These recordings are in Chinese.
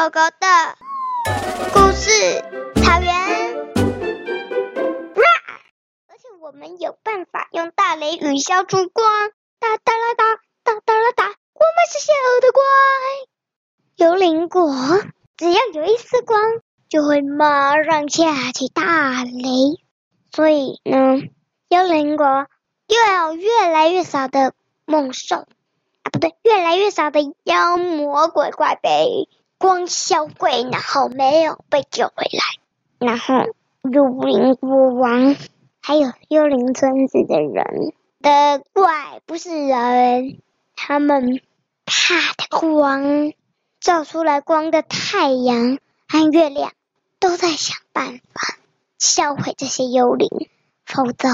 狗狗的故事草原。而且我们有办法用大雷雨消除光，哒哒啦哒，哒哒啦哒，我们是小的怪。幽灵国，只要有一丝光，就会马上下起大雷。所以呢，幽灵国又有越来越少的猛兽啊。不对，越来越少的妖魔鬼怪呗光销毁，然后没有被救回来。然后幽灵国王还有幽灵村子的人的怪不是人，他们怕的光，照出来。光的太阳和月亮都在想办法销毁这些幽灵，否则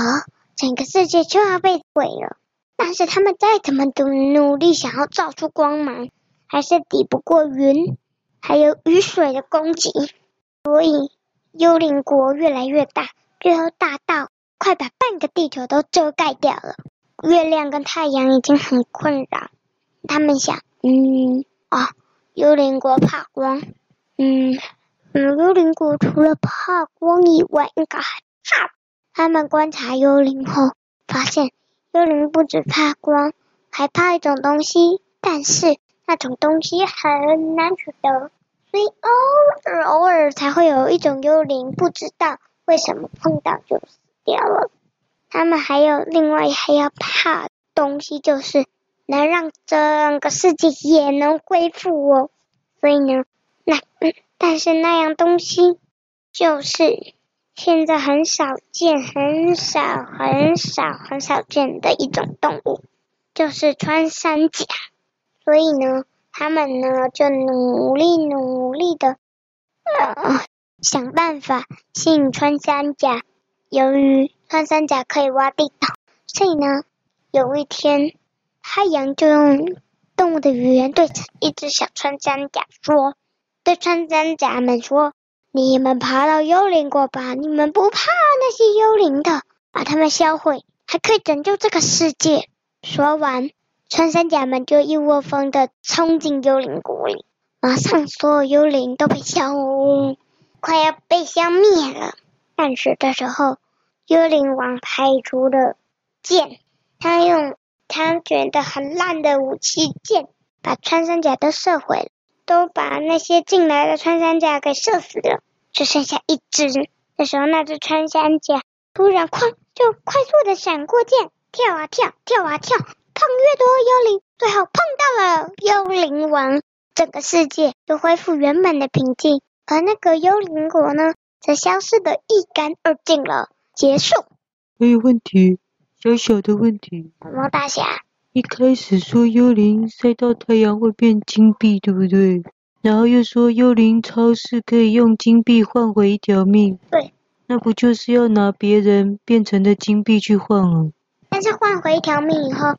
整个世界就要被毁了。但是他们再怎么努努力，想要照出光芒，还是抵不过云还有雨水的攻击。所以幽灵国越来越大，最后大到快把半个地球都遮盖掉了。月亮跟太阳已经很困扰。他们想，嗯啊，幽灵国怕光，嗯嗯，幽灵国除了怕光以外，应该还怕。他们观察幽灵后发现。幽灵不止怕光，还怕一种东西，但是那种东西很难取得，所以偶尔偶尔才会有一种幽灵，不知道为什么碰到就死掉了。他们还有另外还要怕东西，就是能让整个世界也能恢复哦。所以呢，那嗯，但是那样东西就是。现在很少见，很少，很少，很少见的一种动物，就是穿山甲。所以呢，他们呢就努力努力的，呃，想办法吸引穿山甲。由于穿山甲可以挖地道，所以呢，有一天，太阳就用动物的语言对一只小穿山甲说：“对穿山甲们说。”你们爬到幽灵国吧，你们不怕那些幽灵的，把他们销毁，还可以拯救这个世界。说完，穿山甲们就一窝蜂的冲进幽灵谷里，马上所有幽灵都被消，快要被消灭了。但是这时候，幽灵王派出了箭，他用他觉得很烂的武器箭，把穿山甲都射毁了。都把那些进来的穿山甲给射死了，只剩下一只。这时候，那只穿山甲突然哐就快速的闪过箭，跳啊跳，跳啊跳，碰越多幽灵，最后碰到了幽灵王，整个世界就恢复原本的平静，而那个幽灵国呢，则消失的一干二净了。结束。没有问题，小小的问题。什么大侠？一开始说幽灵晒到太阳会变金币，对不对？然后又说幽灵超市可以用金币换回一条命。对。那不就是要拿别人变成的金币去换啊？但是换回一条命以后，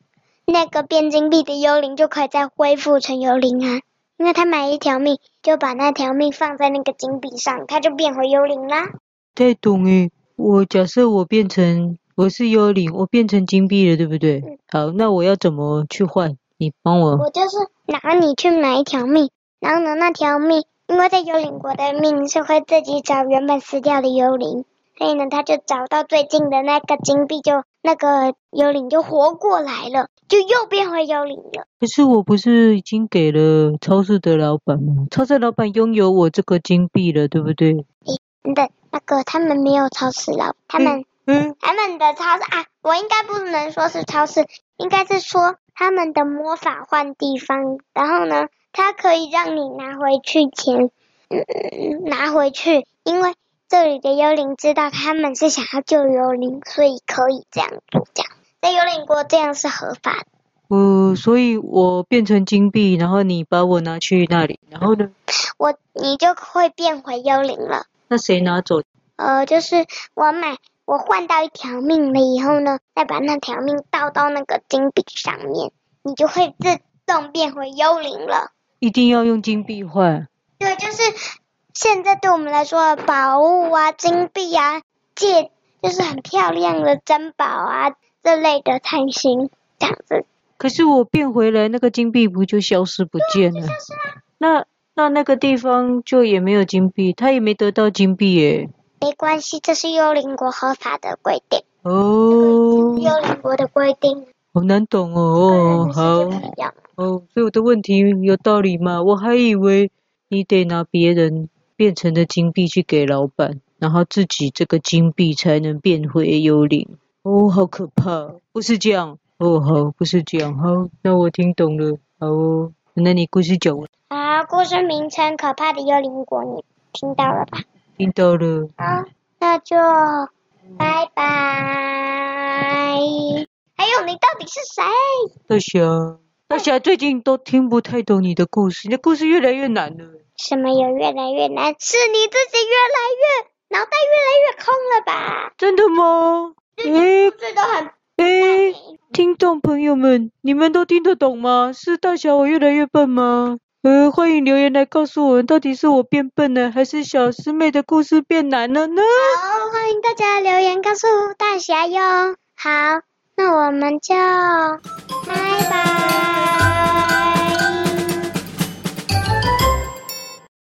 那个变金币的幽灵就可以再恢复成幽灵啊，因为他买一条命，就把那条命放在那个金币上，他就变回幽灵啦。太懂诶，我假设我变成。我是幽灵，我变成金币了，对不对？嗯、好，那我要怎么去换？你帮我。我就是拿你去买一条命，然后呢，那条命，因为在幽灵国的命是会自己找原本死掉的幽灵，所以呢，他就找到最近的那个金币，就那个幽灵就活过来了，就又变回幽灵了。可是我不是已经给了超市的老板吗？超市老板拥有我这个金币了，对不对？诶，对，那个他们没有超市老，他们。嗯嗯，他们的超市啊，我应该不能说是超市，应该是说他们的魔法换地方，然后呢，它可以让你拿回去钱，嗯，拿回去，因为这里的幽灵知道他们是想要救幽灵，所以可以这样做，这样在幽灵国这样是合法的。呃，所以我变成金币，然后你把我拿去那里，然后呢？我你就会变回幽灵了。那谁拿走？呃，就是我买。我换到一条命了以后呢，再把那条命倒到那个金币上面，你就会自动变回幽灵了。一定要用金币换？对，就是现在对我们来说的宝物啊，金币啊，戒就是很漂亮的珍宝啊，这类的探星这样子。可是我变回来，那个金币不就消失不见了。那那那个地方就也没有金币，他也没得到金币耶。没关系，这是幽灵国合法的规定。哦。幽灵国的规定。好难懂哦。好。哦，所以我的问题有道理吗？我还以为你得拿别人变成的金币去给老板，然后自己这个金币才能变回幽灵。哦，好可怕！不是这样。哦，好，不是这样。好，那我听懂了。好哦，那你故事讲完。好，故事名称《可怕的幽灵国》，你听到了吧？听到了。好，那就拜拜。还有，你到底是谁？大侠，大侠最近都听不太懂你的故事，你的故事越来越难了。什么有越来越难？是你自己越来越脑袋越来越空了吧？真的吗？诶，故事都很诶，听众朋友们，你们都听得懂吗？是大侠我越来越笨吗？呃，欢迎留言来告诉我们，到底是我变笨了，还是小师妹的故事变难了呢？好，欢迎大家留言告诉大侠哟。好，那我们就拜拜。